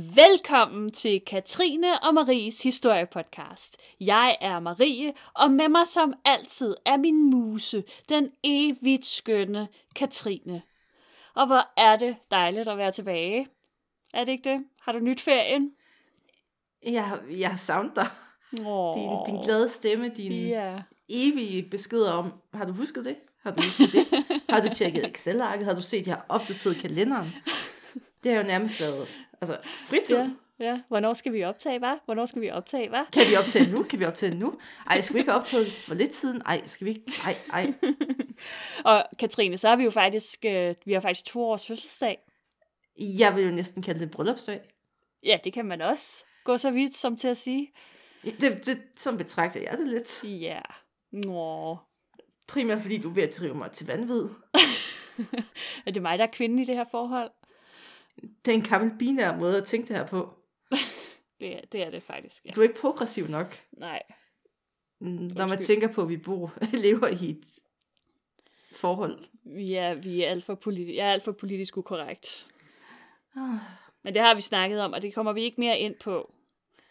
Velkommen til Katrine og Maries historiepodcast. Jeg er Marie, og med mig som altid er min muse, den evigt skønne Katrine. Og hvor er det dejligt at være tilbage. Er det ikke det? Har du nyt ferien? Jeg, jeg har savnet dig. Oh, Din, din glade stemme, din Ja. evige beskeder om, har du husket det? Har du husket det? har du tjekket Excel-arket? Har du set, jeg har opdateret kalenderen? Det har jo nærmest været altså, fritid. Ja, ja. Hvornår skal vi optage, hva'? Hvornår skal vi optage, hva'? Kan vi optage nu? Kan vi optage nu? Ej, skal vi ikke have optaget for lidt siden? Ej, skal vi ikke? Ej, ej. Og Katrine, så har vi jo faktisk, øh, vi har faktisk to års fødselsdag. Jeg vil jo næsten kalde det bryllupsdag. Ja, det kan man også gå så vidt som til at sige. Det, det, som betragter jeg det lidt. Ja. Nå. Primært fordi du er ved at drive mig til vanvid. Er det mig, der er kvinden i det her forhold? Det er en gammel binær måde at tænke det her på. Det, er- det er det faktisk, ja. Du er ikke progressiv nok. Nej. Mm, Når man Undskyld. tænker på, at vi bor, lever i et forhold. Vi er, vi er alt for politi- jeg er alt for politisk ukorrekt. Ah. Men det har vi snakket om, og det kommer vi ikke mere ind på.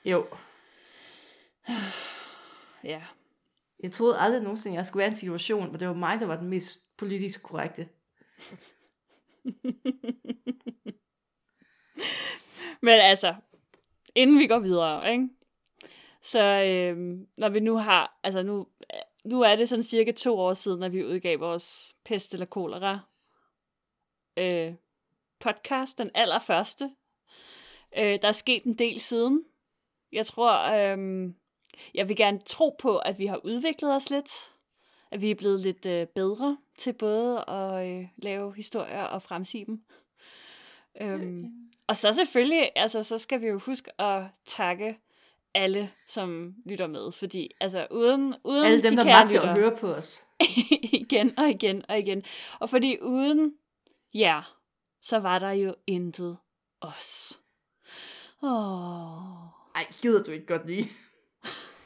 Jo, Ja. jeg troede aldrig nogensinde, jeg skulle være i en situation, hvor det var mig, der var den mest politisk korrekte. Men altså, inden vi går videre, ikke? Så øhm, når vi nu har, altså nu, nu er det sådan cirka to år siden, at vi udgav vores pest eller kolera øh, podcast, den allerførste. Øh, der er sket en del siden. Jeg tror, øhm, jeg vil gerne tro på, at vi har udviklet os lidt. At vi er blevet lidt øh, bedre til både at øh, lave historier og fremsige dem. Øhm, og så selvfølgelig, altså, så skal vi jo huske at takke alle, som lytter med. Fordi, altså, uden, uden Alle dem, de der kære magter at høre på os. igen og igen og igen. Og fordi uden jer, så var der jo intet os. Åh. Ej, gider du ikke godt lige.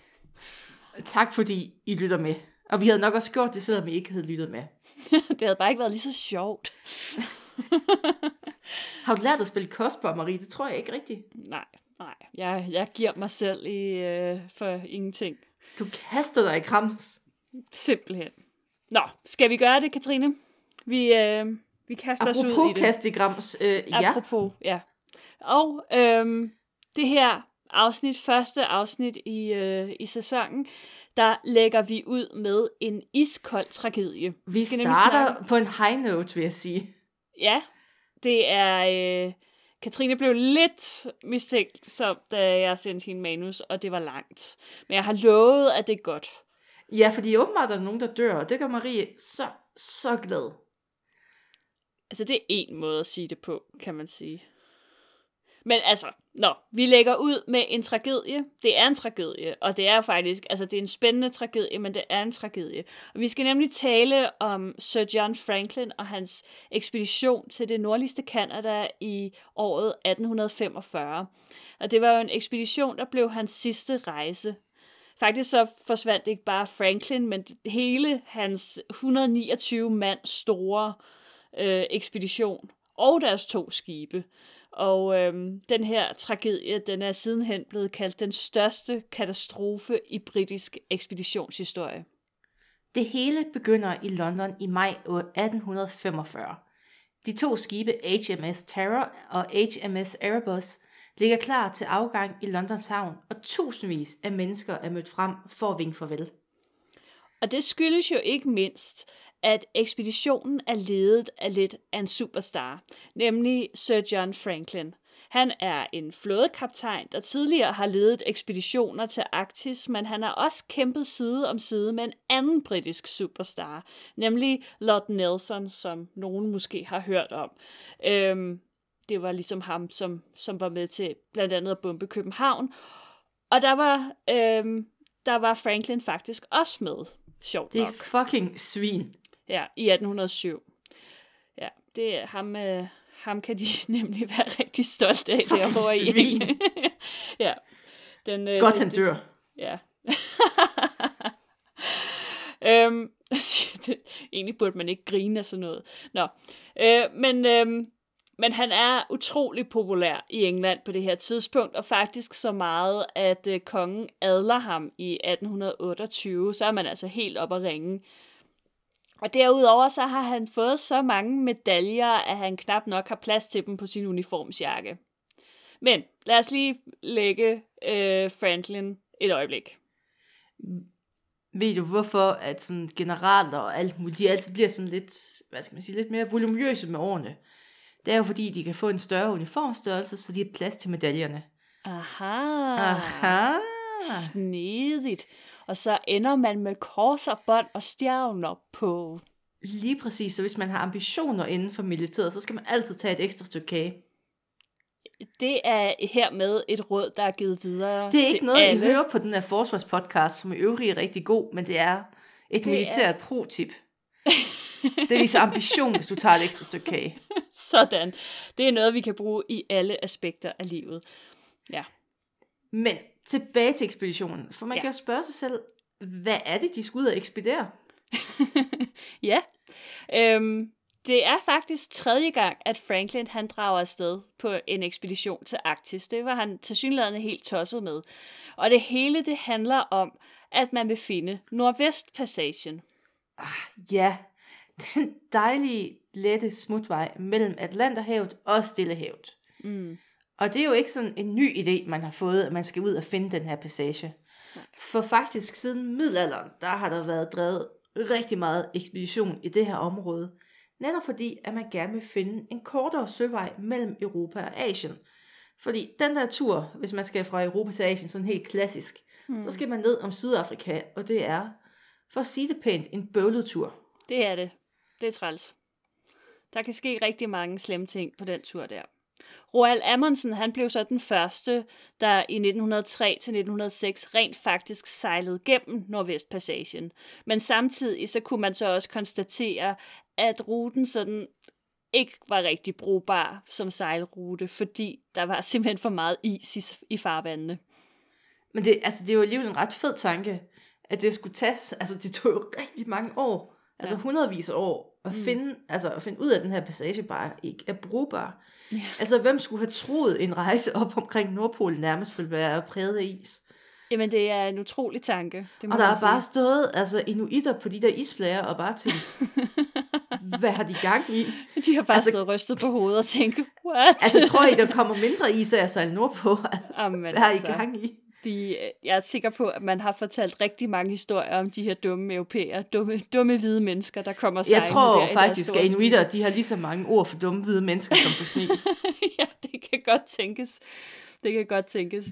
tak fordi I lytter med. Og vi havde nok også gjort det, selvom I ikke havde lyttet med. Det havde bare ikke været lige så sjovt. Har du lært at spille kostbar, Marie? Det tror jeg ikke rigtigt. Nej, nej. Jeg, jeg giver mig selv i, øh, for ingenting. Du kaster dig i krams. Simpelthen. Nå, skal vi gøre det, Katrine? Vi, øh, vi kaster os ud i Apropos det. kaste i grams. Øh, ja, Apropos, ja. Og øhm, det her afsnit, første afsnit i, øh, i sæsonen, der lægger vi ud med en iskold tragedie. vi skal starter på en high note, vil jeg sige. Ja, det er... Øh, Katrine blev lidt mistænkt, så, da jeg sendte hende manus, og det var langt. Men jeg har lovet, at det er godt. Ja, fordi åbenbart er der nogen, der dør, og det gør Marie så, så glad. Altså, det er en måde at sige det på, kan man sige. Men altså, nå, vi lægger ud med en tragedie. Det er en tragedie, og det er faktisk, altså det er en spændende tragedie, men det er en tragedie. Og vi skal nemlig tale om Sir John Franklin og hans ekspedition til det nordligste Kanada i året 1845. Og det var jo en ekspedition, der blev hans sidste rejse. Faktisk så forsvandt ikke bare Franklin, men hele hans 129 mand store øh, ekspedition og deres to skibe. Og øhm, den her tragedie, den er sidenhen blevet kaldt den største katastrofe i britisk ekspeditionshistorie. Det hele begynder i London i maj år 1845. De to skibe HMS Terror og HMS Erebus ligger klar til afgang i Londons havn, og tusindvis af mennesker er mødt frem for at vinke farvel. Og det skyldes jo ikke mindst, at ekspeditionen er ledet af lidt af en superstar, nemlig Sir John Franklin. Han er en flådekaptajn, der tidligere har ledet ekspeditioner til Arktis, men han har også kæmpet side om side med en anden britisk superstar, nemlig Lord Nelson, som nogen måske har hørt om. Øhm, det var ligesom ham, som, som var med til blandt andet at bombe København. Og der var, øhm, der var Franklin faktisk også med, sjovt Det er nok. fucking svin. Ja, i 1807. Ja, det er ham, øh, ham kan de nemlig være rigtig stolte af Fucking derovre i. svin. ja. Den, øh, Godt det- han dør. Ja. øhm, det, egentlig burde man ikke grine af sådan noget. Nå, øh, men øhm, Men han er utrolig populær i England på det her tidspunkt, og faktisk så meget, at øh, kongen adler ham i 1828, så er man altså helt op at ringe. Og derudover så har han fået så mange medaljer, at han knap nok har plads til dem på sin uniformsjakke. Men lad os lige lægge øh, Franklin et øjeblik. Ved du hvorfor, at sådan generaler og alt muligt, de altid bliver sådan lidt, hvad skal man sige, lidt mere volumøse med årene? Det er jo fordi, de kan få en større uniformstørrelse, så de har plads til medaljerne. Aha. Aha! Snedigt. Og så ender man med kors og bånd og stjerner på. Lige præcis, så hvis man har ambitioner inden for militæret, så skal man altid tage et ekstra stykke kage. Det er hermed et råd, der er givet videre Det er ikke noget, alle. I hører på den her forsvarspodcast, som i øvrigt er rigtig god, men det er et Det militært pro-tip. Det viser ambition, hvis du tager et ekstra stykke kage. Sådan. Det er noget, vi kan bruge i alle aspekter af livet. Ja. Men tilbage til ekspeditionen, for man Ja. kan jo spørge sig selv, hvad er det, de skal ud og ekspedere? Ja. Øhm, det er faktisk tredje gang, at Franklin han drager afsted på en ekspedition til Arktis. Det var han til synligheden helt tosset med. Og det hele det handler om, at man vil finde Nordvestpassagen. Ja, den dejlige, lette smutvej mellem Atlanterhavet og Stillehavet. Mm. Og det er jo ikke sådan en ny idé, man har fået, at man skal ud og finde den her passage. For faktisk siden middelalderen, der har der været drevet rigtig meget ekspedition i det her område. Netop fordi, at man gerne vil finde en kortere søvej mellem Europa og Asien. Fordi den der tur, hvis man skal fra Europa til Asien, sådan helt klassisk, mm. så skal man ned om Sydafrika, og det er, for at sige det pænt, en bøvlet tur. Det er det. Det er træls. Der kan ske rigtig mange slemme ting på den tur der. Roald Amundsen, han blev så den første, der i 1903-1906 rent faktisk sejlede gennem Nordvestpassagen. Men samtidig så kunne man så også konstatere, at ruten sådan ikke var rigtig brugbar som sejlrute, fordi der var simpelthen for meget is i, i farvandene. Men det, altså, det er jo alligevel en ret fed tanke, at det skulle tages, altså det tog jo rigtig mange år, altså Ja. hundredvis af år, at Mm. finde, altså at finde ud af, at den her passage bare ikke er brugbar. Ja. Altså hvem skulle have troet en rejse op omkring Nordpolen nærmest ville være præget af is? Jamen, det er en utrolig tanke. Det må Og der er bare stået altså, inuitter på de der isflager og bare tænkt, hvad har de gang i? De har bare Altså- stået rystet på hovedet og tænkt, what? Altså tror I, der kommer mindre is af at sejle nordpå? Jamen, Hvad har I altså, gang i? De, jeg er sikker på, at man har fortalt rigtig mange historier om de her dumme europæere, dumme, dumme hvide mennesker, der kommer Jeg sejlende tror der faktisk, at inuitter de har lige så mange ord for dumme hvide mennesker som for sne. ja, det kan godt tænkes. Det kan godt tænkes.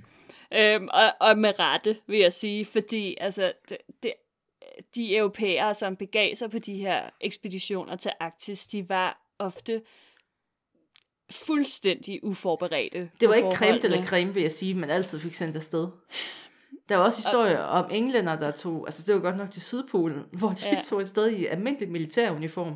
Øhm, og, og med rette, vil jeg sige, fordi altså, det, det, de europæere, som begav sig på de her ekspeditioner til Arktis, de var ofte fuldstændig uforberedte. Det var ikke creme eller creme, vil jeg sige, man altid fik sendt afsted. Der var også historier om englænder, der tog, altså det var godt nok til Sydpolen, hvor de Ja. tog afsted i almindelig militæruniform.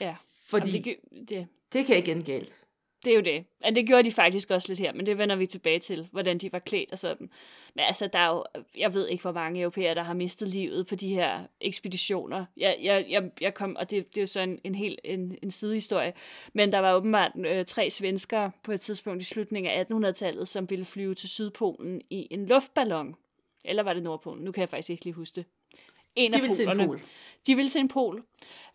Ja. Fordi Jamen, det, det, det, det kan ikke ende galt. Det er jo det. Og det gjorde de faktisk også lidt her, men det vender vi tilbage til, hvordan de var klædt og sådan. Men altså, der er jo, jeg ved ikke, hvor mange europæere, der har mistet livet på de her ekspeditioner. Jeg, jeg, jeg, jeg kom, og det, det er jo så en, en helt en, en sidehistorie, men der var åbenbart øh, tre svenskere på et tidspunkt i slutningen af 1800-tallet, som ville flyve til Sydpolen i en luftballon. Eller var det Nordpolen? Nu kan jeg faktisk ikke lige huske det. En De af ville til en pol. De ville til en pol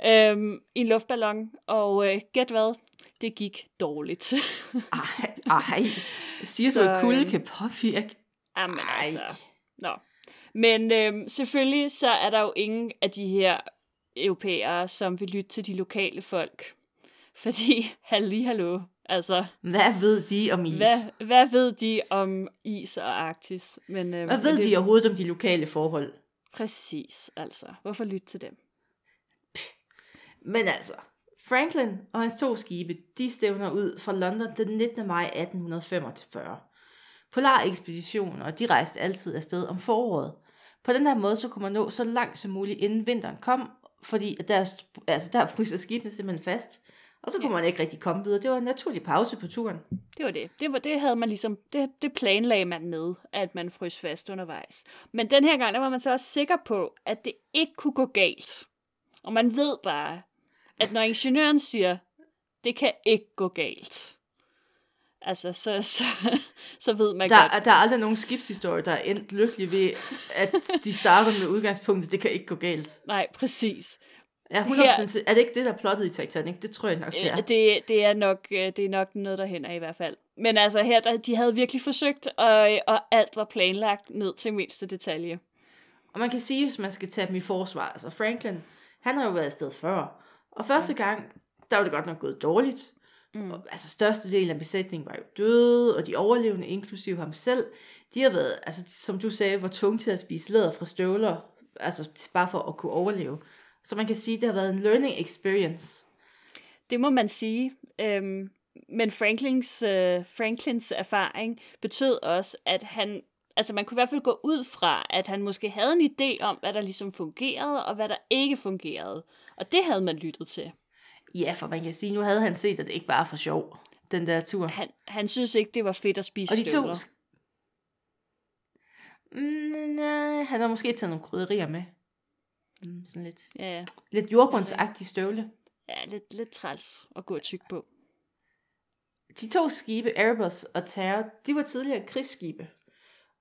øhm, i en luftballon, og øh, gæt hvad? Det gik dårligt. Ej, ej. Siger Så, du, at kulde øhm, kan påvirke? Jamen Ej. altså. Nå. Men øhm, selvfølgelig så er der jo ingen af de her europæere, som vil lytte til de lokale folk. Fordi, halli hallo, altså, Hvad ved de om is? hvad, hvad ved de om is og Arktis? Men, øhm, Hvad ved det, de overhovedet om de lokale forhold? Præcis, altså. Hvorfor lytte til dem? Men altså, Franklin og hans to skibe, de stævner ud fra London den 19. maj 1845. Polarekspeditioner, de rejste altid afsted om foråret. På den her måde, så kunne man nå så langt som muligt, inden vinteren kom, fordi at der, altså der fryser skibene simpelthen fast. Og så kunne man ikke rigtig komme videre. Det var en naturlig pause på turen. Det var det. Det, var, det havde man ligesom, det, det planlagde man med, at man frøs fast undervejs. Men den her gang, der var man så også sikker på, at det ikke kunne gå galt. Og man ved bare, at når ingeniøren siger, det kan ikke gå galt. Altså, så, så, så ved man Der, godt. der er aldrig nogen skibshistorie, der er endt lykkelig ved, at de starter med udgangspunktet, det kan ikke gå galt. Nej, præcis. Ja, 100%. Er det ikke det, der er plottet i Titanic? Det tror jeg nok, det er. Øh, Det, det, er nok, øh, det er nok noget, der hænder i hvert fald. Men altså her, der, de havde virkelig forsøgt, og, og alt var planlagt ned til mindste detalje. Og man kan sige, hvis man skal tage dem i forsvar, altså Franklin, han har jo været afsted før. Og første gang, der var det godt nok gået dårligt. Mm. Og, altså størstedelen af besætningen var jo døde, og de overlevende, inklusive ham selv, de har været, altså som du sagde, var tvunget til at spise læder fra støvler, altså bare for at kunne overleve. Så man kan sige, det har været en learning experience. Det må man sige. Øhm, men Franklins, øh, Franklins erfaring betød også, at han, altså man kunne i hvert fald gå ud fra, at han måske havde en idé om, hvad der ligesom fungerede, og hvad der ikke fungerede. Og det havde man lyttet til. Ja, for man kan sige, nu havde han set, at det ikke bare for sjov, den der tur. Han, han synes ikke, det var fedt at spise Og de to... støvler. Mm, nej, han har måske taget nogle krydderier med. Mm, sådan lidt, Ja, ja. lidt jordbundsagtig støvle. ja lidt, lidt træls at gå tyk på. De to skibe, Erebus og Terror, de var tidligere krigsskibe.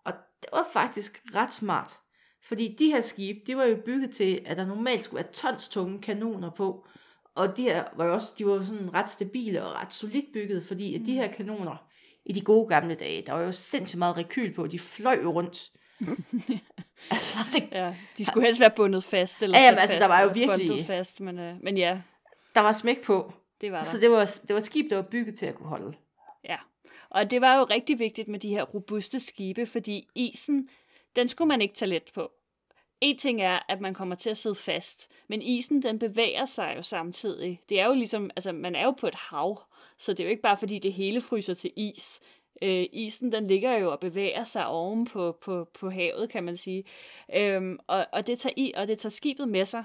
Og det var faktisk ret smart. Fordi de her skibe, de var jo bygget til, at der normalt skulle være tons tunge kanoner på. Og de her var jo også, de var sådan ret stabile og ret solidt bygget, fordi at de her kanoner, i de gode gamle dage, der var jo sindssygt meget rekyl på, de fløj jo rundt. altså, det, Ja, de skulle helst være bundet fast. Eller Ja, jamen, altså, fast, der var jo virkelig- bundet fast, men, øh, men ja, der var smæk på. det var der. Så det var, det var et skib, der var bygget til at kunne holde. Ja, og det var jo rigtig vigtigt med de her robuste skibe, fordi isen, den skulle man ikke tage let på. En ting er, at man kommer til at sidde fast, men isen, den bevæger sig jo samtidig. Det er jo ligesom, altså man er jo på et hav, så det er jo ikke bare fordi det hele fryser til is. Øh, isen, den ligger jo og bevæger sig oven på, på, på havet, kan man sige. Øhm, og, og, det tager i, og det tager skibet med sig.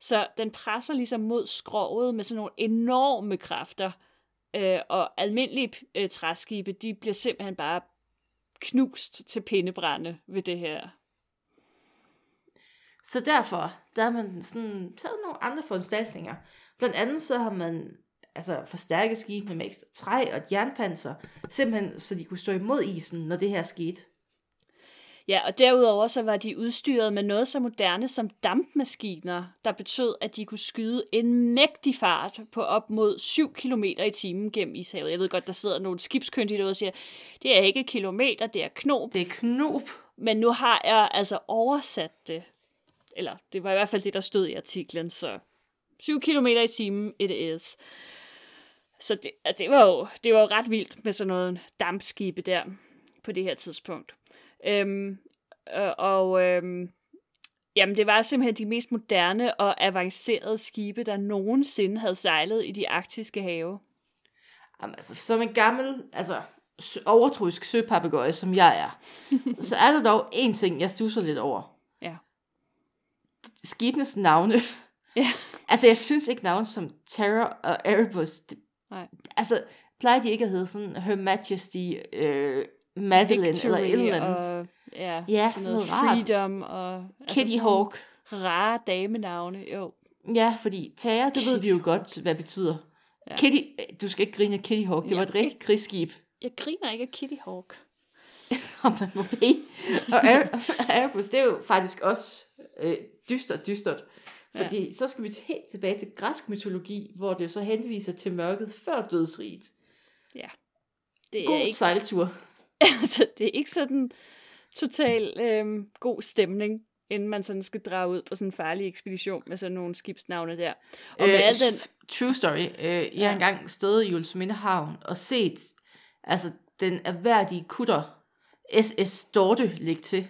Så den presser ligesom mod skroget med sådan nogle enorme kræfter, Øh, og almindelige øh, træskibe, de bliver simpelthen bare knust til pindebrænde ved det her. Så derfor, der har man sådan taget nogle andre foranstaltninger. Blandt andet så har man altså forstærket skibene med ekstra træ og et jernpanser, simpelthen så de kunne stå imod isen, når det her skete. Ja, og derudover så var de udstyret med noget så moderne som dampmaskiner, der betød, at de kunne skyde en mægtig fart på op mod 7 km i timen gennem ishavet. Jeg ved godt, der sidder nogle skibskyndige derude og siger, det er ikke kilometer, det er knob. Det er knop. Men nu har jeg altså oversat det. Eller det var i hvert fald det, der stod i artiklen, så 7 km i timen, it is. Så det, og det, var jo, det var jo ret vildt med sådan noget dampskibe der på det her tidspunkt. Øhm, øh, og øhm, jamen, det var simpelthen de mest moderne og avancerede skibe, der nogensinde havde sejlet i de arktiske have. Jamen, altså, som en gammel, altså overtroisk søpapegøje, som jeg er, så er der dog en ting, jeg stusser lidt over. Ja. Skibenes navne. Ja. Altså, jeg synes ikke navne som Terror og Erebus, det, Nej. altså, plejer de ikke at hedde sådan Her Majesty, øh, Madeline eller et eller andet? og ja, Ja, sådan sådan noget noget rart. Freedom og altså Kitty nogle Hawk. rare damenavne, jo. Ja, fordi terror, det ved vi jo godt, hvad det betyder. Ja. Kitty, du skal ikke grine af Kitty Hawk, det Ja, var et rigtigt krigsskib. Jeg griner ikke af Kitty Hawk. om man må bede. Og Erebus, det er jo faktisk også øh, dystert, dystert. Fordi ja. så skal vi helt tilbage til græsk mytologi, hvor det jo så henviser til mørket før dødsriget. Det er God ikke sejltur. altså, det er ikke sådan total øhm, god stemning, inden man sådan skal drage ud på sådan en farlig ekspedition med sådan nogle skibsnavne der. Og med al den... True story. Øh, jeg Ja. har engang stået i Julesminde Havn og set altså, den erhverdige kutter SS Dorte ligge til.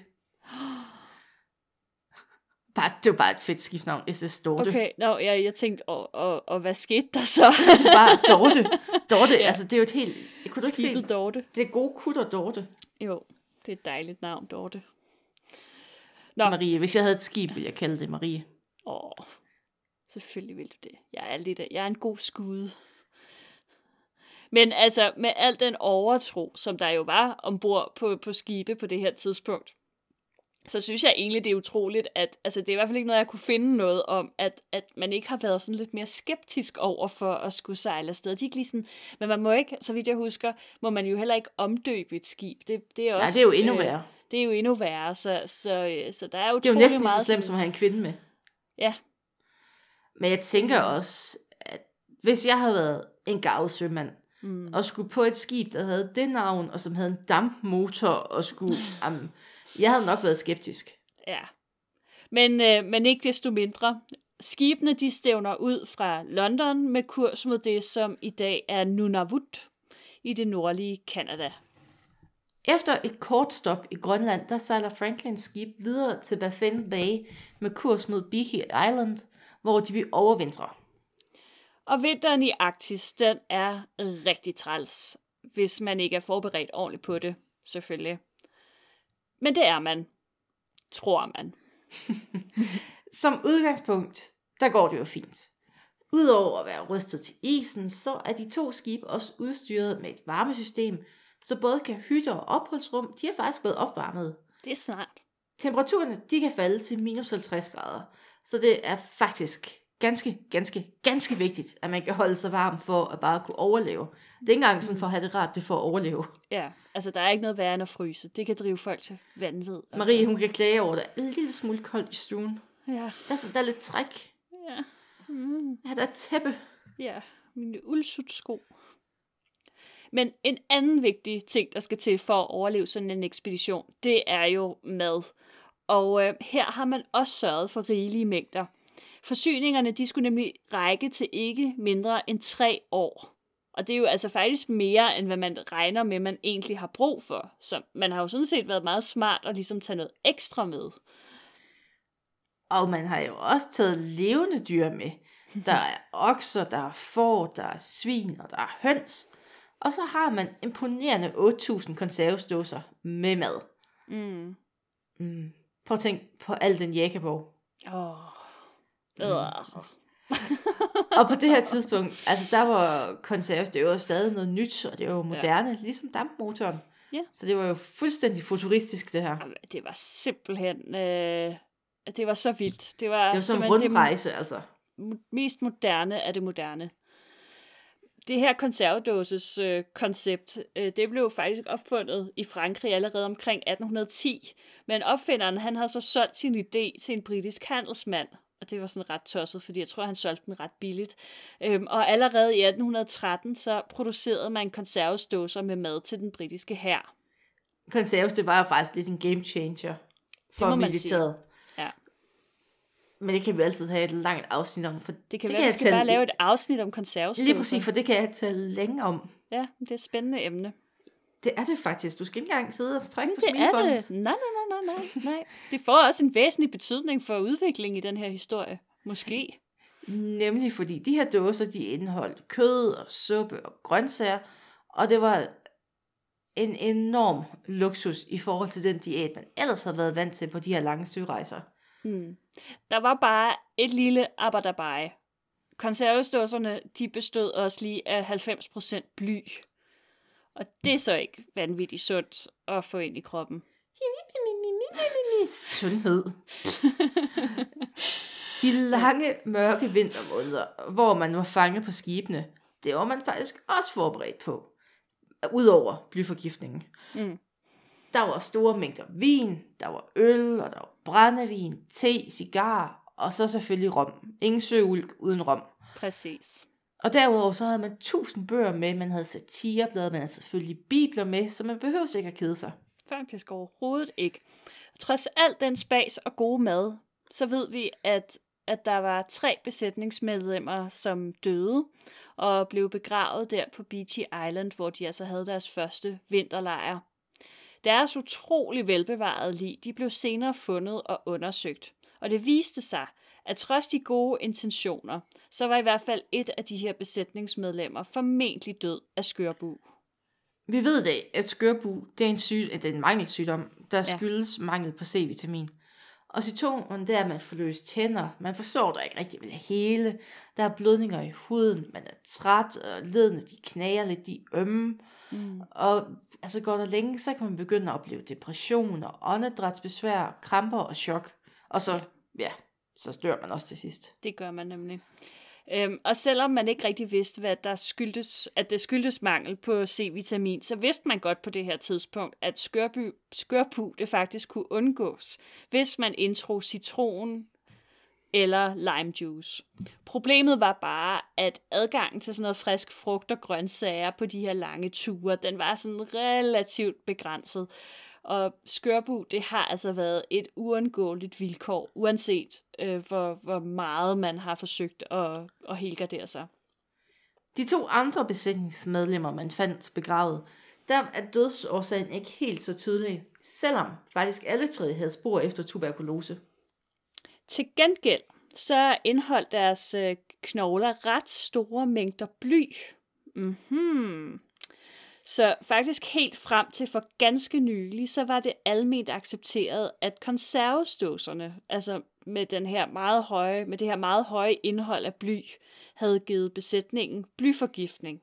Bare, det var bare et fedt skibsnavn, SS Dorte. Okay, no, jeg, jeg tænkte, og, og, og hvad skete der så? Det er bare Dorte. Dorte, Ja. altså det er jo et helt... Kunne du ikke se Dorte. Det er gode kutter, Dorte. Jo, det er et dejligt navn, Dorte. Nå. Nå. Marie, hvis jeg havde et skib, ville jeg kalde det Marie. Åh, selvfølgelig vil du det. Jeg er, lidt, jeg er en god skud. Men altså, med al den overtro, som der jo var ombord på, på skibe på det her tidspunkt, så synes jeg egentlig, det er utroligt, at altså, det er i hvert fald ikke noget, jeg kunne finde noget om, at, at man ikke har været sådan lidt mere skeptisk over for at skulle sejle afsted. De er ikke lige sådan, men man må ikke, så vidt jeg husker, må man jo heller ikke omdøbe et skib. Det, det er også, Nej, det er jo endnu værre. Øh, det er jo endnu værre, så, så, øh, så der er jo Det er jo næsten lige så slemt som at have en kvinde med. Ja. Men jeg tænker også, at hvis jeg havde været en gavet sømand, mm. og skulle på et skib, der havde det navn, og som havde en dampmotor, og skulle... um, jeg havde nok været skeptisk. Ja. Men, øh, men ikke desto mindre. Skibene de stævner ud fra London med kurs mod det, som i dag er Nunavut i det nordlige Kanada. Efter et kort stop i Grønland, der sejler Franklins skib videre til Baffin Bay med kurs mod Beaky Island, hvor de vil overvintre. Og vinteren i Arktis, den er rigtig træls, hvis man ikke er forberedt ordentligt på det, selvfølgelig. Men det er man, tror man. Som udgangspunkt, der går det jo fint. Udover at være rystet til isen, så er de to skibe også udstyret med et varmesystem, så både kan hytter og opholdsrum, de er faktisk blevet opvarmet. Det er snart. Temperaturerne, de kan falde til minus 50 grader, så det er faktisk ganske, ganske, ganske vigtigt, at man kan holde sig varm for at bare kunne overleve. Det er ikke engang sådan for at have det rart, det for at overleve. Ja, altså der er ikke noget værre end at fryse. Det kan drive folk til vanvid. Altså. Marie, hun kan klage over, det en lille smule koldt i stuen. Ja. Der er, sådan, der er lidt træk. Ja. Mm. Ja, der er tæppe. Ja, mine uldsutsko. Men en anden vigtig ting, der skal til for at overleve sådan en ekspedition, det er jo mad. Og øh, her har man også sørget for rigelige mængder. Forsyningerne de skulle nemlig række til ikke mindre end tre år. Og det er jo altså faktisk mere, end hvad man regner med, man egentlig har brug for. Så man har jo sådan set været meget smart at ligesom tage noget ekstra med. Og man har jo også taget levende dyr med. Der er okser, der er får, der er svin og der er høns. Og så har man imponerende 8.000 konservesdåser med mad. Mm. Mm. Prøv at tænke på al den jækkeborg. Åh. Mm. Og på det her tidspunkt, altså der var jo stadig noget nyt, og det var jo moderne, ja. ligesom dampmotoren. Ja. Så det var jo fuldstændig futuristisk, det her. Det var simpelthen, øh, det var så vildt. Det var, Det var sådan en rundrejse, altså. det mest moderne af det moderne. Det her konservedåses øh, koncept, øh, det blev faktisk opfundet i Frankrig allerede omkring 1810, men opfinderen han har så solgt sin idé til en britisk handelsmand, og det var sådan ret tosset, fordi jeg tror, han solgte den ret billigt. Øhm, og allerede i 1813, så producerede man konservesdåser med mad til den britiske hær. Konserves, det var jo faktisk lidt en game changer for militæret. Ja. Men det kan vi altid have et langt afsnit om. For Det kan det være, jeg vi skal tale- bare lave et afsnit om konservesdåser. Lige præcis, for det kan jeg tale længe om. Ja, det er et spændende emne. Det er det faktisk. Du skal ikke engang sidde og strække på Det er smilebåndet. det. Nej, nej, nej, nej, nej, nej. Det får også en væsentlig betydning for udviklingen i den her historie. Måske. Nemlig fordi de her dåser, de indeholdt kød og suppe og grøntsager, og det var en enorm luksus i forhold til den diæt, man ellers har været vant til på de her lange sørejser. Mm. Der var bare et lille abadabai. Konservesdåserne, de bestod også lige af 90% bly. Og det er så ikke vanvittigt sundt at få ind i kroppen. Sundhed. De lange, mørke vintermåneder, hvor man var fanget på skibene, det var man faktisk også forberedt på. Udover blyforgiftningen. Mm. Der var store mængder vin, der var øl, og der var brændevin, te, cigar, og så selvfølgelig rom. Ingen søulk uden rom. Præcis. Og derudover så havde man tusind bøger med, man havde satireblade, man havde selvfølgelig bibler med, så man behøvede ikke at kede sig. Faktisk overhovedet ikke. Trods alt den spas og gode mad, så ved vi, at, at der var tre besætningsmedlemmer, som døde og blev begravet der på Beachy Island, hvor de altså havde deres første vinterlejr. Deres utrolig velbevarede lig, de blev senere fundet og undersøgt. Og det viste sig, at trods de gode intentioner, så var i hvert fald et af de her besætningsmedlemmer formentlig død af skørbu. Vi ved det, at skørbu, det er en, syg, det er en mangelsygdom, der Ja. skyldes mangel på C-vitamin. Og symptomerne det er, at man får løst tænder, man forstår der ikke rigtig ved det hele, der er blødninger i huden, man er træt, og ledene de knager lidt, de ømme. Mm. Og altså går der længe, så kan man begynde at opleve depression og åndedrætsbesvær, kramper og chok. Og så, ja, så dør man også til sidst. Det gør man nemlig. Øhm, og selvom man ikke rigtig vidste, hvad der skyldtes, at det skyldtes mangel på C-vitamin, så vidste man godt på det her tidspunkt, at skørby, skørpu det faktisk kunne undgås, hvis man indtog citron eller lime juice. Problemet var bare, at adgangen til sådan noget frisk frugt og grøntsager på de her lange ture, den var sådan relativt begrænset. Og skørbu, det har altså været et uundgåeligt vilkår, uanset øh, hvor, hvor meget man har forsøgt at, at helgardere sig. De to andre besætningsmedlemmer, man fandt begravet, der er dødsårsagen ikke helt så tydelig, selvom faktisk alle tre havde spor efter tuberkulose. Til gengæld så indeholdt deres øh, knogler ret store mængder bly. Mm-hmm. Så faktisk helt frem til for ganske nylig, så var det almindeligt accepteret, at konserveståserne, altså med, den her meget høje, med det her meget høje indhold af bly, havde givet besætningen blyforgiftning.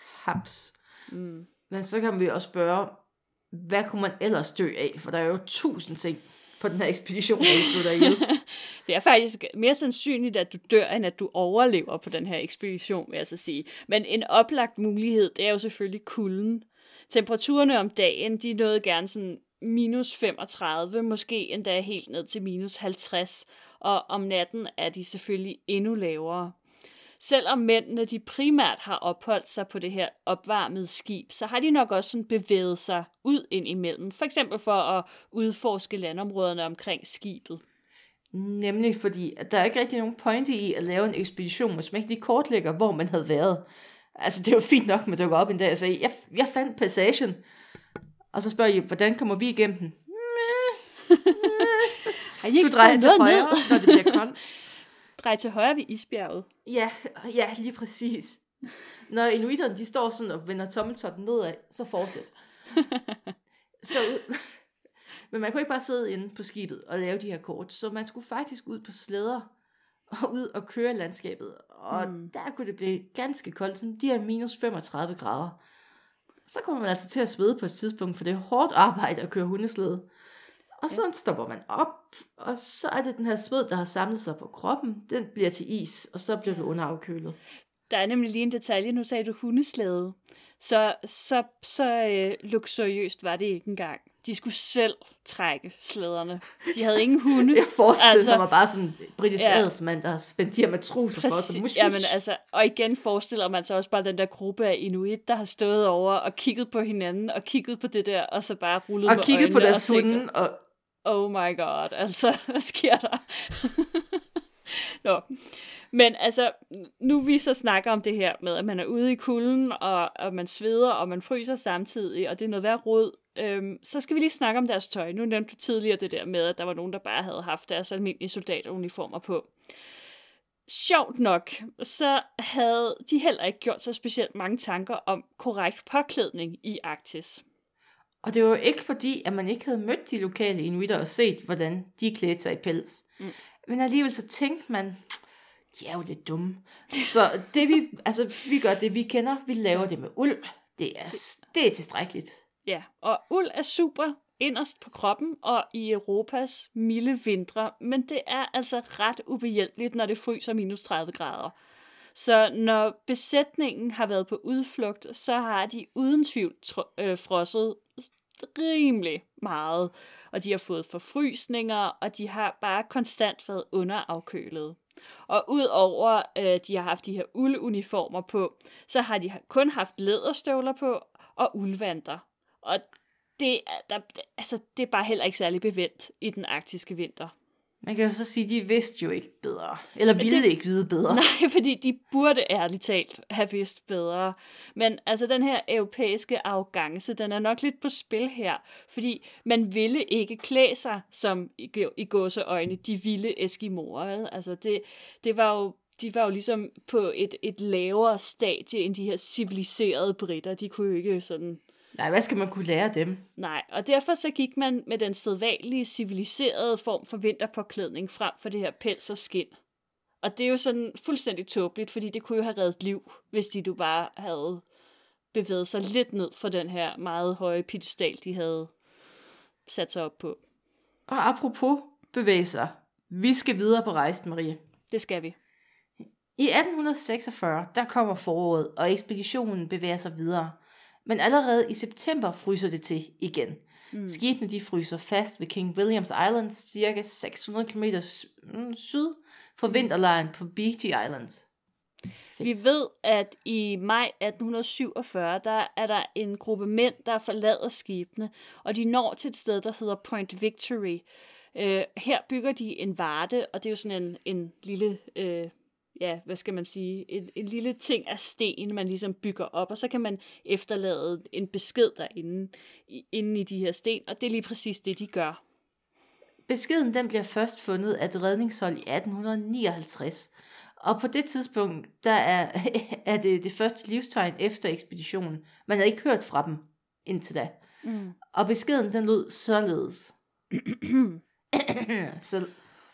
Haps. Mm. Men så kan vi også spørge, hvad kunne man ellers dø af? For der er jo tusind ting på den her ekspedition, der er Det er faktisk mere sandsynligt, at du dør, end at du overlever på den her ekspedition, vil jeg så sige. Men en oplagt mulighed, det er jo selvfølgelig kulden. Temperaturerne om dagen, de nåede gerne sådan minus 35, måske endda helt ned til minus 50, og om natten er de selvfølgelig endnu lavere. Selvom mændene de primært har opholdt sig på det her opvarmede skib, så har de nok også sådan bevæget sig ud ind imellem, for eksempel for at udforske landområderne omkring skibet. Nemlig fordi, at der er ikke rigtig nogen pointe i at lave en ekspedition, hvis man ikke lige kortlægger, hvor man havde været. Altså, det er jo fint nok, at man dukker op en dag og siger, jeg, jeg fandt passagen. Og så spørger I, hvordan kommer vi igennem den? Har I ikke du drejer til højre, ned? når det bliver koldt. Drej til højre ved isbjerget. Ja, ja, lige præcis. Når inuiterne, de står sådan og vender tommeltotten nedad, så fortsæt. så, men man kunne ikke bare sidde inde på skibet og lave de her kort, så man skulle faktisk ud på slæder og ud og køre landskabet. Og mm. der kunne det blive ganske koldt, sådan de her minus 35 grader. Så kommer man altså til at svede på et tidspunkt, for det er hårdt arbejde at køre hundeslæde. Og så stopper man op, og så er det den her sved, der har samlet sig på kroppen, den bliver til is, og så bliver det underafkølet. Der er nemlig lige en detalje, nu sagde du hundeslæde. Så, så, så øh, luksuriøst var det ikke engang. De skulle selv trække slæderne. De havde ingen hunde. Jeg forestiller altså, mig bare sådan en britisk ja, adelsmand, der har spændt de her matroser for os. Mush, Jamen, altså, og igen forestiller man sig også bare den der gruppe af inuit, der har stået over og kigget på hinanden, og kigget på det der, og så bare rullet og med kigget på deres hunde, og oh my god, altså, hvad sker der? Nå. Men altså, nu vi så snakker om det her med, at man er ude i kulden, og, og man sveder, og man fryser samtidig, og det er noget værd råd, øhm, så skal vi lige snakke om deres tøj. Nu nævnte du tidligere det der med, at der var nogen, der bare havde haft deres almindelige soldateruniformer på. Sjovt nok, så havde de heller ikke gjort sig specielt mange tanker om korrekt påklædning i Arktis. Og det var jo ikke fordi, at man ikke havde mødt de lokale inuitter og set, hvordan de klædte sig i pels. Mm. Men alligevel så tænkte man, de er jo lidt dumme. Så det vi, altså, vi gør det, vi kender. Vi laver det med uld. Det er, det er tilstrækkeligt. Ja, og uld er super inderst på kroppen og i Europas milde vintre, men det er altså ret ubehjælpeligt, når det fryser minus 30 grader. Så når besætningen har været på udflugt, så har de uden tvivl øh, frosset rimelig meget. Og de har fået forfrysninger, og de har bare konstant været underafkølet. Og udover øh, de har haft de her ulduniformer på, så har de kun haft læderstøvler på og uldvanter. Og det, der, altså, det er bare heller ikke særlig bevendt i den arktiske vinter. Man kan jo så sige, at de vidste jo ikke bedre. Eller ville det, ikke vide bedre. Nej, fordi de burde ærligt talt have vidst bedre. Men altså den her europæiske arrogance, den er nok lidt på spil her. Fordi man ville ikke klæde sig som i, i gåseøjne de vilde eskimoer. Altså det, det var jo de var jo ligesom på et, et lavere stadie end de her civiliserede britter. De kunne jo ikke sådan Nej, hvad skal man kunne lære dem? Nej, og derfor så gik man med den sædvanlige civiliserede form for vinterpåklædning frem for det her pels og skin. Og det er jo sådan fuldstændig tåbeligt, fordi det kunne jo have reddet liv, hvis de du bare havde bevæget sig lidt ned for den her meget høje pedestal, de havde sat sig op på. Og apropos bevægelser. Vi skal videre på rejsen, Marie. Det skal vi. I 1846, der kommer foråret, og ekspeditionen bevæger sig videre. Men allerede i september fryser det til igen. Mm. Skibene de fryser fast ved King Williams Island, cirka 600 km syd for vinterlejren på Beechy Islands. Vi ved, at i maj 1847, der er der en gruppe mænd, der forlader skibene, og de når til et sted, der hedder Point Victory. Øh, her bygger de en varde, og det er jo sådan en, en lille, øh, ja, hvad skal man sige, en, en lille ting af sten, man ligesom bygger op, og så kan man efterlade en besked derinde i, inde i de her sten, og det er lige præcis det, de gør. Beskeden den bliver først fundet af et redningshold i 1859, og på det tidspunkt, der er, er det det første livstegn efter ekspeditionen. Man havde ikke hørt fra dem indtil da. Mm. Og beskeden den lød således. Så,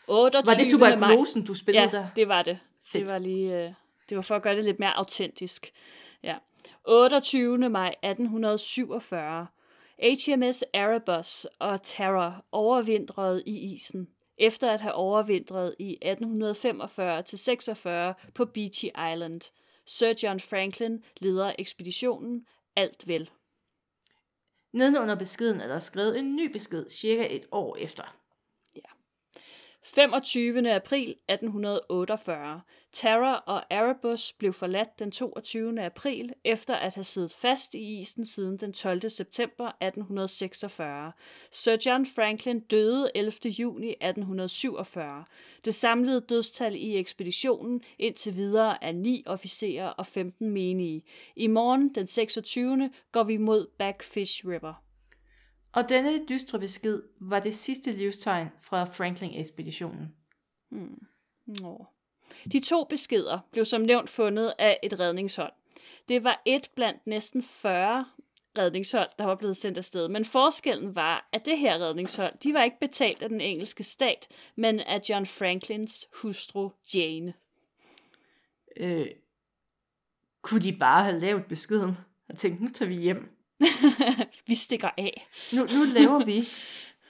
28. var det tuberkulosen, du spillede ja, der? det var det. Fedt. Det var lige, øh, det var for at gøre det lidt mere autentisk. Ja. 28. maj 1847. HMS Erebus og Terror overvintrede i isen, efter at have overvintret i 1845-46 på Beechy Island. Sir John Franklin leder ekspeditionen. Alt vel. Nedenunder beskeden er der skrevet en ny besked cirka et år efter. 25. april 1848. Terror og Erebus blev forladt den 22. april efter at have siddet fast i isen siden den 12. september 1846. Sir John Franklin døde 11. juni 1847. Det samlede dødstal i ekspeditionen indtil videre er 9 officerer og 15 menige. I morgen den 26. går vi mod Backfish River. Og denne dystre besked var det sidste livstegn fra Franklin-ekspeditionen. Nå. De to beskeder blev som nævnt fundet af et redningshold. Det var et blandt næsten 40 redningshold, der var blevet sendt afsted. Men forskellen var, at det her redningshold, de var ikke betalt af den engelske stat, men af John Franklins hustru Jane. Øh, kunne de bare have lavet beskeden og tænkt, nu tager vi hjem. vi stikker af. Nu, nu laver vi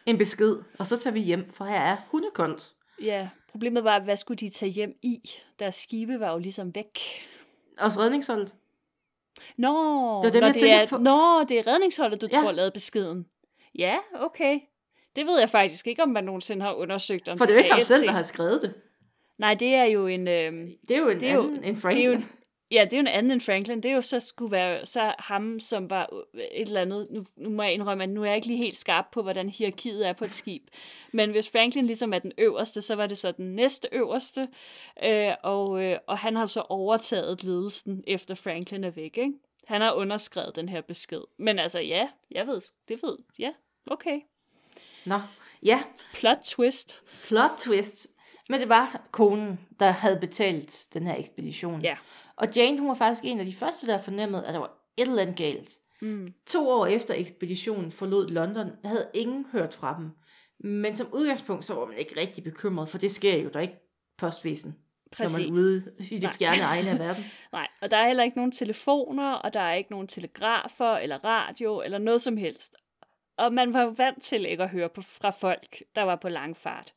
en besked, og så tager vi hjem, for her er hundekoldt. Ja, problemet var, hvad skulle de tage hjem i? Deres skibe var jo ligesom væk. Også redningsholdet. Nå, Det var dem, når jeg det er, på. Nå, det er redningsholdet, du Ja. tror lavede beskeden. Ja, okay. Det ved jeg faktisk ikke, om man nogensinde har undersøgt. Om For det er jo ikke ham selv, der har skrevet det. Nej, det er jo en... Øh, Det er jo en Det er jo- anden end det er jo, ja, det er jo en anden end Franklin. Det er jo så skulle være så ham, som var et eller andet... Nu, nu må jeg indrømme, at nu er jeg ikke lige helt skarp på, hvordan hierarkiet er på et skib. Men hvis Franklin ligesom er den øverste, så var det så den næste øverste. Øh, og, øh, og han har så overtaget ledelsen, efter Franklin er væk, ikke? Han har underskrevet den her besked. Men altså, ja, jeg ved, det ved, ja, okay. Nå, ja, Plot twist. plot twist. Men det var konen, der havde betalt den her ekspedition. Ja. Og Jane, hun var faktisk en af de første, der fornemmede, at der var et eller andet galt. Mm. To år efter ekspeditionen forlod London, havde ingen hørt fra dem. Men som udgangspunkt, så var man ikke rigtig bekymret, for det sker jo der ikke postvæsen, Præcis. når man er ude i de fjerne egne af verden. Nej, og der er heller ikke nogen telefoner, og der er ikke nogen telegrafer eller radio eller noget som helst. Og man var vant til ikke at høre på, fra folk, der var på lang fart.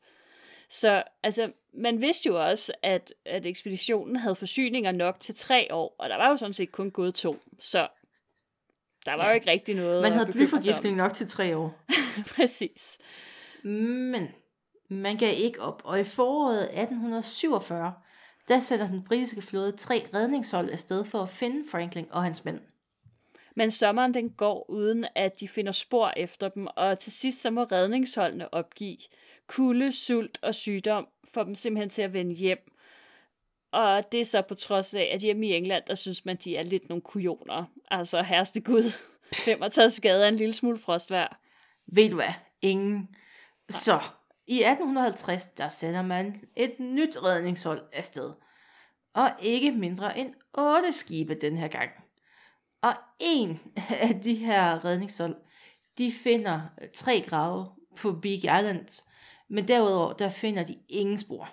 Så altså, man vidste jo også, at, at ekspeditionen havde forsyninger nok til tre år, og der var jo sådan set kun gået to. Så der var ja. jo ikke rigtig noget Man havde blyforgiftning nok til tre år. Præcis. Men man gav ikke op, og i foråret 1847, der sender den britiske flåde tre redningshold afsted for at finde Franklin og hans mænd. Men sommeren den går uden, at de finder spor efter dem, og til sidst så må redningsholdene opgive. Kulde, sult og sygdom får dem simpelthen til at vende hjem. Og det er så på trods af, at hjemme i England, der synes man, de er lidt nogle kujoner. Altså, herste Gud, hvem har taget skade af en lille smule frostvær? Ved du hvad? Ingen. Så, i 1850, der sender man et nyt redningshold afsted. Og ikke mindre end otte skibe den her gang. Og en af de her redningshold, de finder tre grave på Big Island, men derudover, der finder de ingen spor.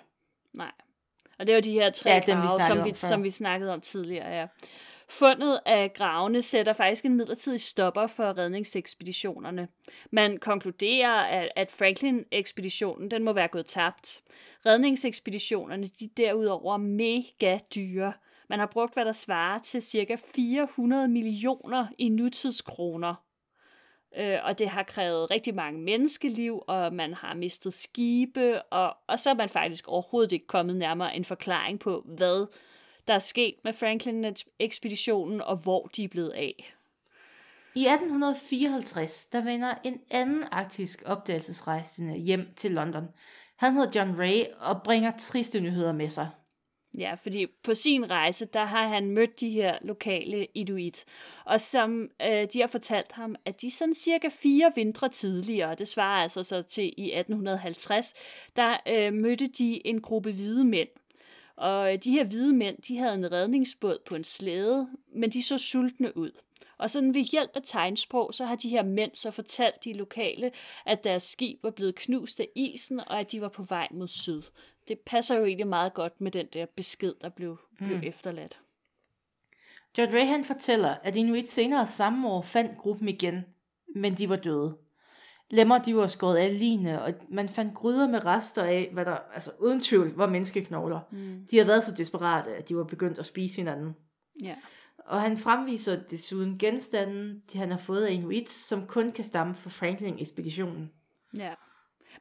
Nej. Og det var de her tre Ja, ja, dem, vi grave, som om vi, før. som vi snakkede om tidligere, ja. Fundet af gravene sætter faktisk en midlertidig stopper for redningsekspeditionerne. Man konkluderer, at, at Franklin-ekspeditionen den må være gået tabt. Redningsekspeditionerne de er derudover mega dyre. Man har brugt, hvad der svarer til ca. 400 millioner i nutidskroner. Øh, og det har krævet rigtig mange menneskeliv, og man har mistet skibe, og, og så er man faktisk overhovedet ikke kommet nærmere en forklaring på, hvad der er sket med Franklin-ekspeditionen, og hvor de er blevet af. I 1854, der vender en anden arktisk opdagelsesrejsende hjem til London. Han hedder John Ray og bringer triste nyheder med sig. Ja, fordi på sin rejse, der har han mødt de her lokale inuit, og som øh, de har fortalt ham, at de sådan cirka fire vintre tidligere, det svarer altså så til i 1850, der øh, mødte de en gruppe hvide mænd. Og øh, de her hvide mænd, de havde en redningsbåd på en slæde, men de så sultne ud. Og sådan ved hjælp af tegnsprog, så har de her mænd så fortalt de lokale, at deres skib var blevet knust af isen, og at de var på vej mod syd. Det passer jo egentlig meget godt med den der besked, der blev, blev efterladt. John Ray han fortæller, at Inuit senere samme år fandt gruppen igen, men de var døde. Lemmer de var skåret af line, og man fandt gryder med rester af, hvad der altså uden tvivl var menneskeknogler. Mm. De havde været så desperate, at de var begyndt at spise hinanden. Ja. Og han fremviser desuden genstande, de han har fået af Inuit, som kun kan stamme fra Franklin-ekspeditionen. ja.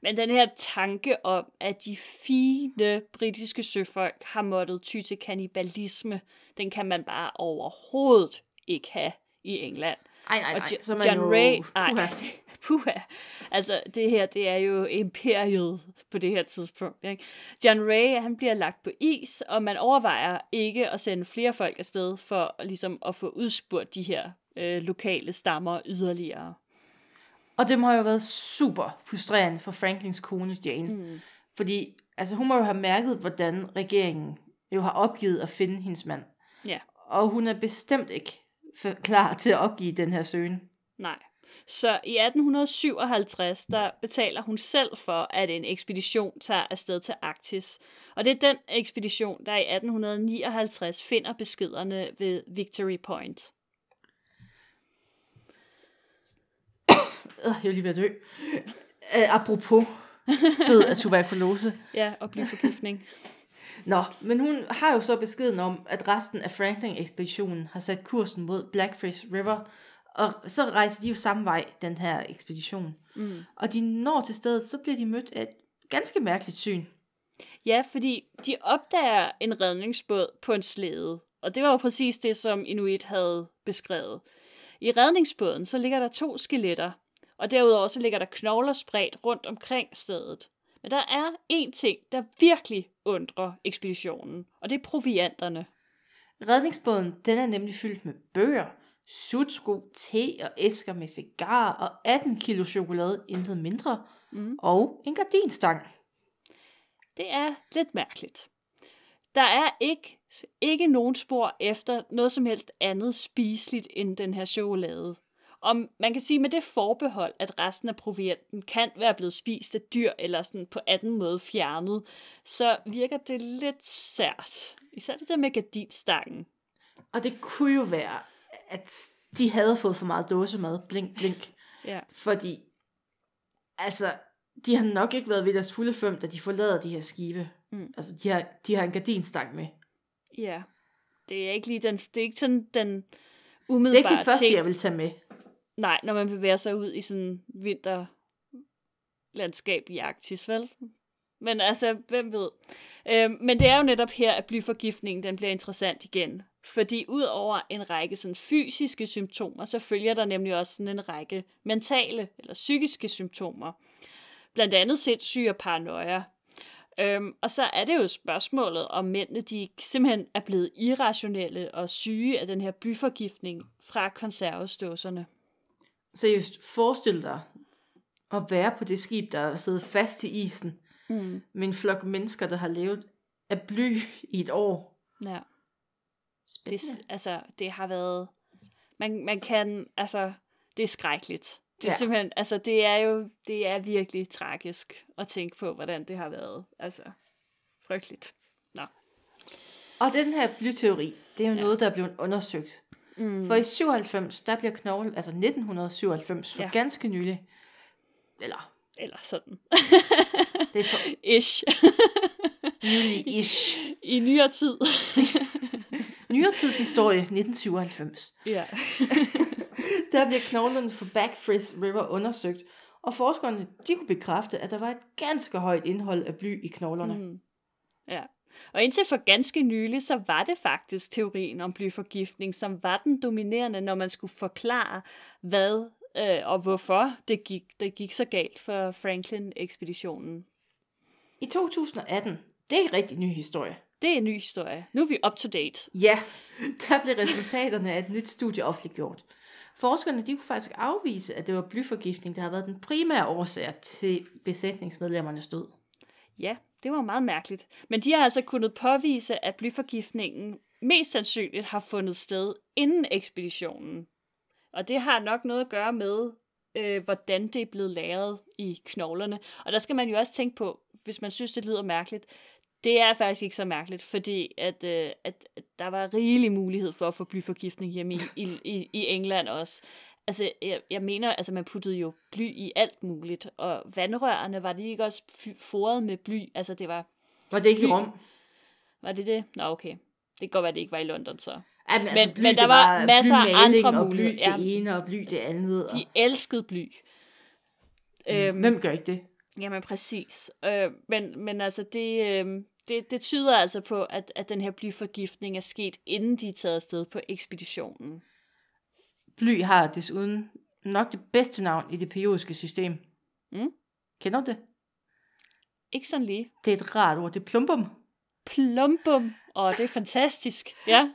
Men den her tanke om, at de fine britiske søfolk har måttet ty til kannibalisme, den kan man bare overhovedet ikke have i England. Ej, nej, Jo- så man John jo- Ray, puha. ej, puha. Altså, det her, det er jo imperiet på det her tidspunkt. Ikke? John Ray, han bliver lagt på is, og man overvejer ikke at sende flere folk afsted for ligesom at få udspurgt de her øh, lokale stammer yderligere. Og det må jo have været super frustrerende for Franklins kone Jane. Mm. Fordi altså, hun må jo have mærket, hvordan regeringen jo har opgivet at finde hendes mand. Ja, Og hun er bestemt ikke klar til at opgive den her søgen. nej. Så i 1857, der betaler hun selv for, at en ekspedition tager afsted til Arktis. Og det er den ekspedition, der i 1859 finder beskederne ved Victory Point. Jeg er lige ved at dø. Øh, apropos død af tuberkulose. Ja, og blyforgiftning. Nå, men hun har jo så beskeden om, at resten af Franklin-ekspeditionen har sat kursen mod Blackfish River, og så rejser de jo samme vej, den her ekspedition. Mm. Og de når til stedet, så bliver de mødt af et ganske mærkeligt syn. Ja, fordi de opdager en redningsbåd på en slæde, og det var jo præcis det, som Inuit havde beskrevet. I redningsbåden, så ligger der to skeletter, og derudover så ligger der knogler spredt rundt omkring stedet. Men der er en ting, der virkelig undrer ekspeditionen, og det er provianterne. Redningsbåden, den er nemlig fyldt med bøger, sutsko, te og æsker med cigar og 18 kilo chokolade, intet mindre, mm. og en gardinstang. Det er lidt mærkeligt. Der er ikke, ikke nogen spor efter noget som helst andet spiseligt end den her chokolade. Om man kan sige med det forbehold, at resten af provianten kan være blevet spist af dyr eller sådan på anden måde fjernet, så virker det lidt sært. Især det der med gardinstangen. Og det kunne jo være, at de havde fået for meget dåsemad, blink, blink. Ja. Fordi, altså, de har nok ikke været ved deres fulde fem, da de forlader de her skibe. Mm. Altså, de har, de har en gardinstang med. Ja. Det er ikke lige den, det er ikke sådan den Det er umiddelbare ikke det første, ting. jeg vil tage med. Nej, når man bevæger sig ud i sådan vinterlandskab i Arktis, vel? Men altså, hvem ved? Øh, men det er jo netop her, at blyforgiftningen den bliver interessant igen. Fordi ud over en række sådan fysiske symptomer, så følger der nemlig også sådan en række mentale eller psykiske symptomer. Blandt andet sindssyge og paranoia. Øhm, og så er det jo spørgsmålet, om mændene de simpelthen er blevet irrationelle og syge af den her blyforgiftning fra konservesdåserne. Seriøst, forestil dig at være på det skib, der er siddet fast i isen, Mm. med en flok mennesker, der har levet af bly i et år. Ja. Det, Spændende. altså, det har været... man, man kan, altså, det er skrækkeligt. Det er Ja. simpelthen, altså det er jo, det er virkelig tragisk at tænke på, hvordan det har været. Altså, frygteligt. Nå. Og den her blyteori, det er jo. Ja. noget, der er blevet undersøgt. Mm. For i 97, der bliver knogle, altså 1997, for ja. Ganske nylig, eller Eller sådan. det er på Ish. nylig-ish, I nyere tid. nyere tids historie, 1997. ja. Der bliver knoglerne for Backfrizz River undersøgt, og forskerne de kunne bekræfte, at der var et ganske højt indhold af bly i knoglerne. Mm. Ja. Og indtil for ganske nylig, så var det faktisk teorien om blyforgiftning, som var den dominerende, når man skulle forklare, hvad øh, og hvorfor det gik, det gik så galt for Franklin-ekspeditionen. I 2018, det er en rigtig ny historie. Det er en ny historie. Nu er vi up to date. Ja, der blev resultaterne af et nyt studie offentliggjort. Forskerne de kunne faktisk afvise, at det var blyforgiftning, der havde været den primære årsag til besætningsmedlemmernes død. Ja, det var meget mærkeligt. Men de har altså kunnet påvise, at blyforgiftningen mest sandsynligt har fundet sted inden ekspeditionen. Og det har nok noget at gøre med, øh, hvordan det er blevet lagret i knoglerne. Og der skal man jo også tænke på, hvis man synes, det lyder mærkeligt, det er faktisk ikke så mærkeligt, fordi at, øh, at, at der var rigelig mulighed for at få blyforgiftning hjemme i, i, i, i England også. Altså, jeg, jeg mener, altså man puttede jo bly i alt muligt, og vandrørene, var de ikke også foret med bly? Altså, det var, Var det ikke i Bly. Rom? var det det? Nå, okay. Det kan godt være, det ikke var i London, så. Ja, men, altså, Men- bly, men der det var masser af andre og bly. Ja. det ene og bly det andet. Og... De elskede bly. Øhm, Hvem gør ikke det? Jamen præcis. Øh, men, men altså, det, øh, det, det tyder altså på, at, at den her blyforgiftning er sket, inden de er taget afsted på ekspeditionen. Bly har desuden nok det bedste navn i det periodiske system. Mm. Kender du det? Ikke sådan lige. Det er et rart ord. Det er plumbum. Plumbum. Åh, det er fantastisk. Ja.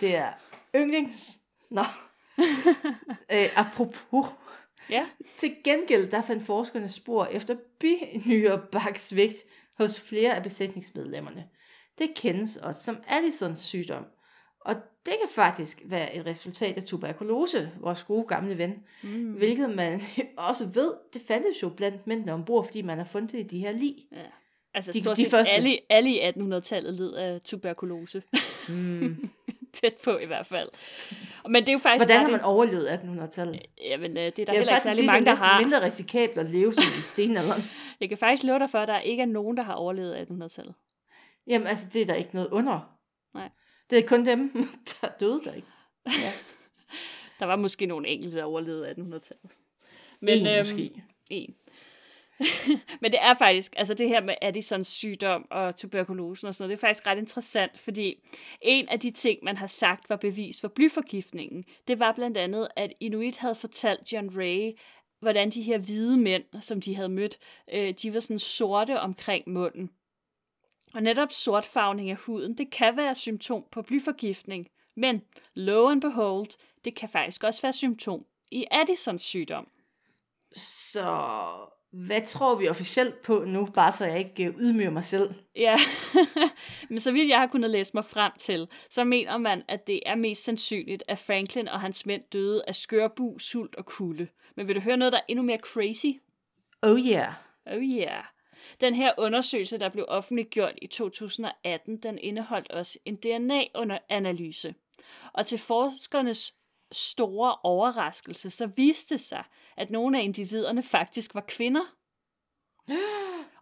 Det er yndlings... Nå. øh, apropos. Ja. Til gengæld, der fandt forskerne spor efter binyrebaksvægt hos flere af besætningsmedlemmerne. Det kendes også som Addisons sygdom. Og det kan faktisk være et resultat af tuberkulose, vores gode gamle ven. Mm. Hvilket man også ved, det fandtes jo blandt mændene ombord, fordi man har fundet det i de her lig. ja. Altså, De- stort de set første. alle, alle i 1800-tallet led af tuberkulose. Mm. Tæt på i hvert fald. Men det er jo faktisk... Hvordan har man overlevet 1800-tallet? Jamen, øh, det er der Jeg heller ikke særlig mange, det der er har. næsten mindre risikabelt at leve som i stenalderen. Jeg kan faktisk love dig for, at der ikke er nogen, der har overlevet 1800-tallet. Jamen, altså, det er der ikke noget under. Nej. Det er kun dem, der døde der ikke. Ja. Der var måske nogle enkelte, der overlevede 1800-tallet. Men, en, måske. En. Men det er faktisk, altså det her med Addisons sygdom og tuberkulosen og sådan noget, det er faktisk ret interessant, fordi en af de ting, man har sagt var bevis for blyforgiftningen, det var blandt andet, at Inuit havde fortalt John Ray, hvordan de her hvide mænd, som de havde mødt, øh, de var sådan sorte omkring munden. Og netop sortfarvning af huden, det kan være symptom på blyforgiftning, men lo and behold, det kan faktisk også være symptom i Addisons sygdom. Så hvad tror vi officielt på nu, bare så jeg ikke øh, ydmyger mig selv? Ja, men så vidt jeg har kunnet læse mig frem til, så mener man, at det er mest sandsynligt, at Franklin og hans mænd døde af skørbu, sult og kulde. Men vil du høre noget, der er endnu mere crazy? Oh yeah. Oh yeah. Den her undersøgelse, der blev offentliggjort i 2018, den indeholdt også en DNA-analyse. Og til forskernes store overraskelse, så viste det sig, at nogle af individerne faktisk var kvinder.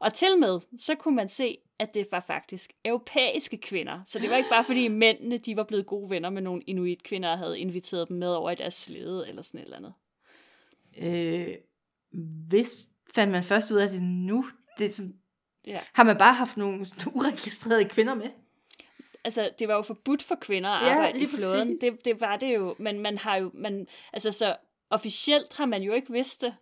Og til med, så kunne man se, at det var faktisk europæiske kvinder. Så det var ikke bare fordi mændene, de var blevet gode venner med nogle inuit-kvinder og havde inviteret dem med over i deres slæde eller sådan et eller andet. Øh, hvis fandt man først ud af det nu, det er sådan, Ja. har man bare haft nogle uregistrerede kvinder med? altså, det var jo forbudt for kvinder at Ja, arbejde i lige flåden. præcis. Det, det var det jo, men man har jo, man, altså så officielt har man jo ikke vidst det.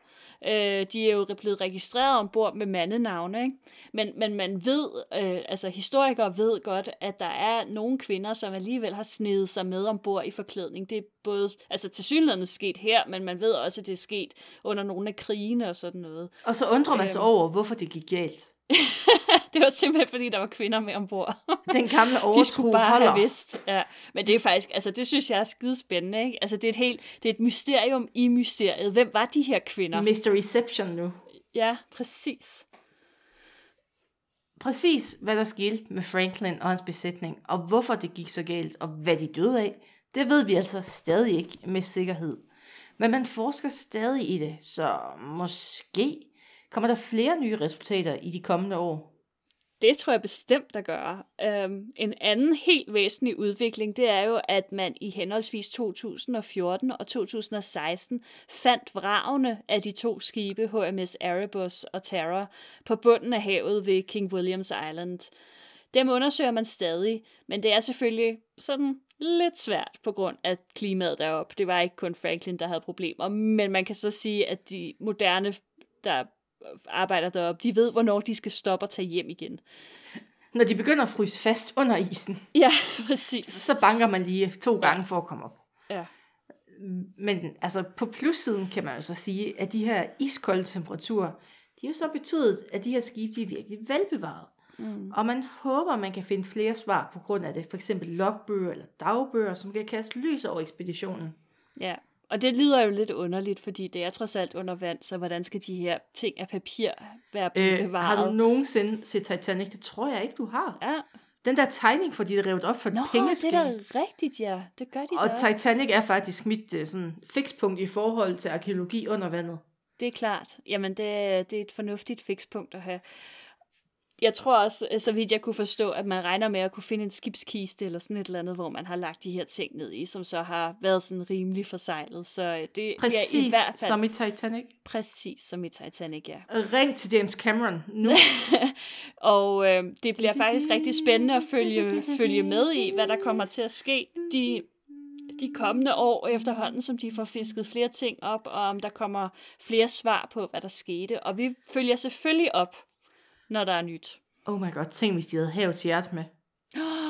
Øh, de er jo blevet registreret ombord med mandenavne, ikke? Men, men man ved, øh, altså historikere ved godt, at der er nogle kvinder, som alligevel har snedet sig med ombord i forklædning. Det er både, altså til synligheden sket her, men man ved også, at det er sket under nogle af krigene og sådan noget. Og så undrer man sig Øhm. over, hvorfor det gik galt. det var simpelthen, fordi der var kvinder med ombord. Den gamle De overtro skulle bare holder. have vidst. Ja. Men det er faktisk, altså det synes jeg er skide spændende, ikke? Altså det er et helt, det er et mysterium i mysteriet. Hvem var de her kvinder? Mr. Reception nu. Ja, præcis. Præcis, hvad der skete med Franklin og hans besætning, og hvorfor det gik så galt, og hvad de døde af, det ved vi altså stadig ikke med sikkerhed. Men man forsker stadig i det, så måske kommer der flere nye resultater i de kommende år. Det tror jeg bestemt, der gør. Øhm, en anden helt væsentlig udvikling, det er jo, at man i henholdsvis 2014 og 2016 fandt vragene af de to skibe, HMS Erebus og Terror, på bunden af havet ved King Williams Island. Dem undersøger man stadig, men det er selvfølgelig sådan lidt svært på grund af klimaet deroppe. Det var ikke kun Franklin, der havde problemer, men man kan så sige, at de moderne, der arbejder deroppe, de ved, hvornår de skal stoppe og tage hjem igen. Når de begynder at fryse fast under isen, Ja, præcis. så banker man lige to gange for at komme op. Ja. Men altså på plussiden kan man jo så sige, at de her iskolde temperaturer, de har jo så betydet, at de her skibe de er virkelig velbevaret. Mm. Og man håber, man kan finde flere svar på grund af det. For eksempel logbøger eller dagbøger, som kan kaste lys over ekspeditionen. Ja, og det lyder jo lidt underligt, fordi det er trods alt under vand, så hvordan skal de her ting af papir være Øh, bevaret? har du nogensinde set Titanic? Det tror jeg ikke, du har. Ja. Den der tegning får de revet op for Nå, et det pengeskab. er da rigtigt, ja. Det gør de Og da også. Titanic er faktisk mit uh, sådan, fikspunkt i forhold til arkeologi under vandet. Det er klart. Jamen, det, det er et fornuftigt fikspunkt at have. Jeg tror også, øh, så vidt jeg kunne forstå, at man regner med at kunne finde en skibskiste eller sådan et eller andet, hvor man har lagt de her ting ned i, som så har været sådan rimelig forsejlet. Så øh, det bliver i Præcis hvert fald som i Titanic. præcis som i Titanic, ja. Ring til James Cameron nu. Og øh, det bliver faktisk rigtig spændende at følge, følge med i, hvad der kommer til at ske de, de kommende år efterhånden, som de får fisket flere ting op, og om der kommer flere svar på, hvad der skete. Og vi følger selvfølgelig op, når der er nyt. oh my god, tænk hvis de havde havets hjerte med.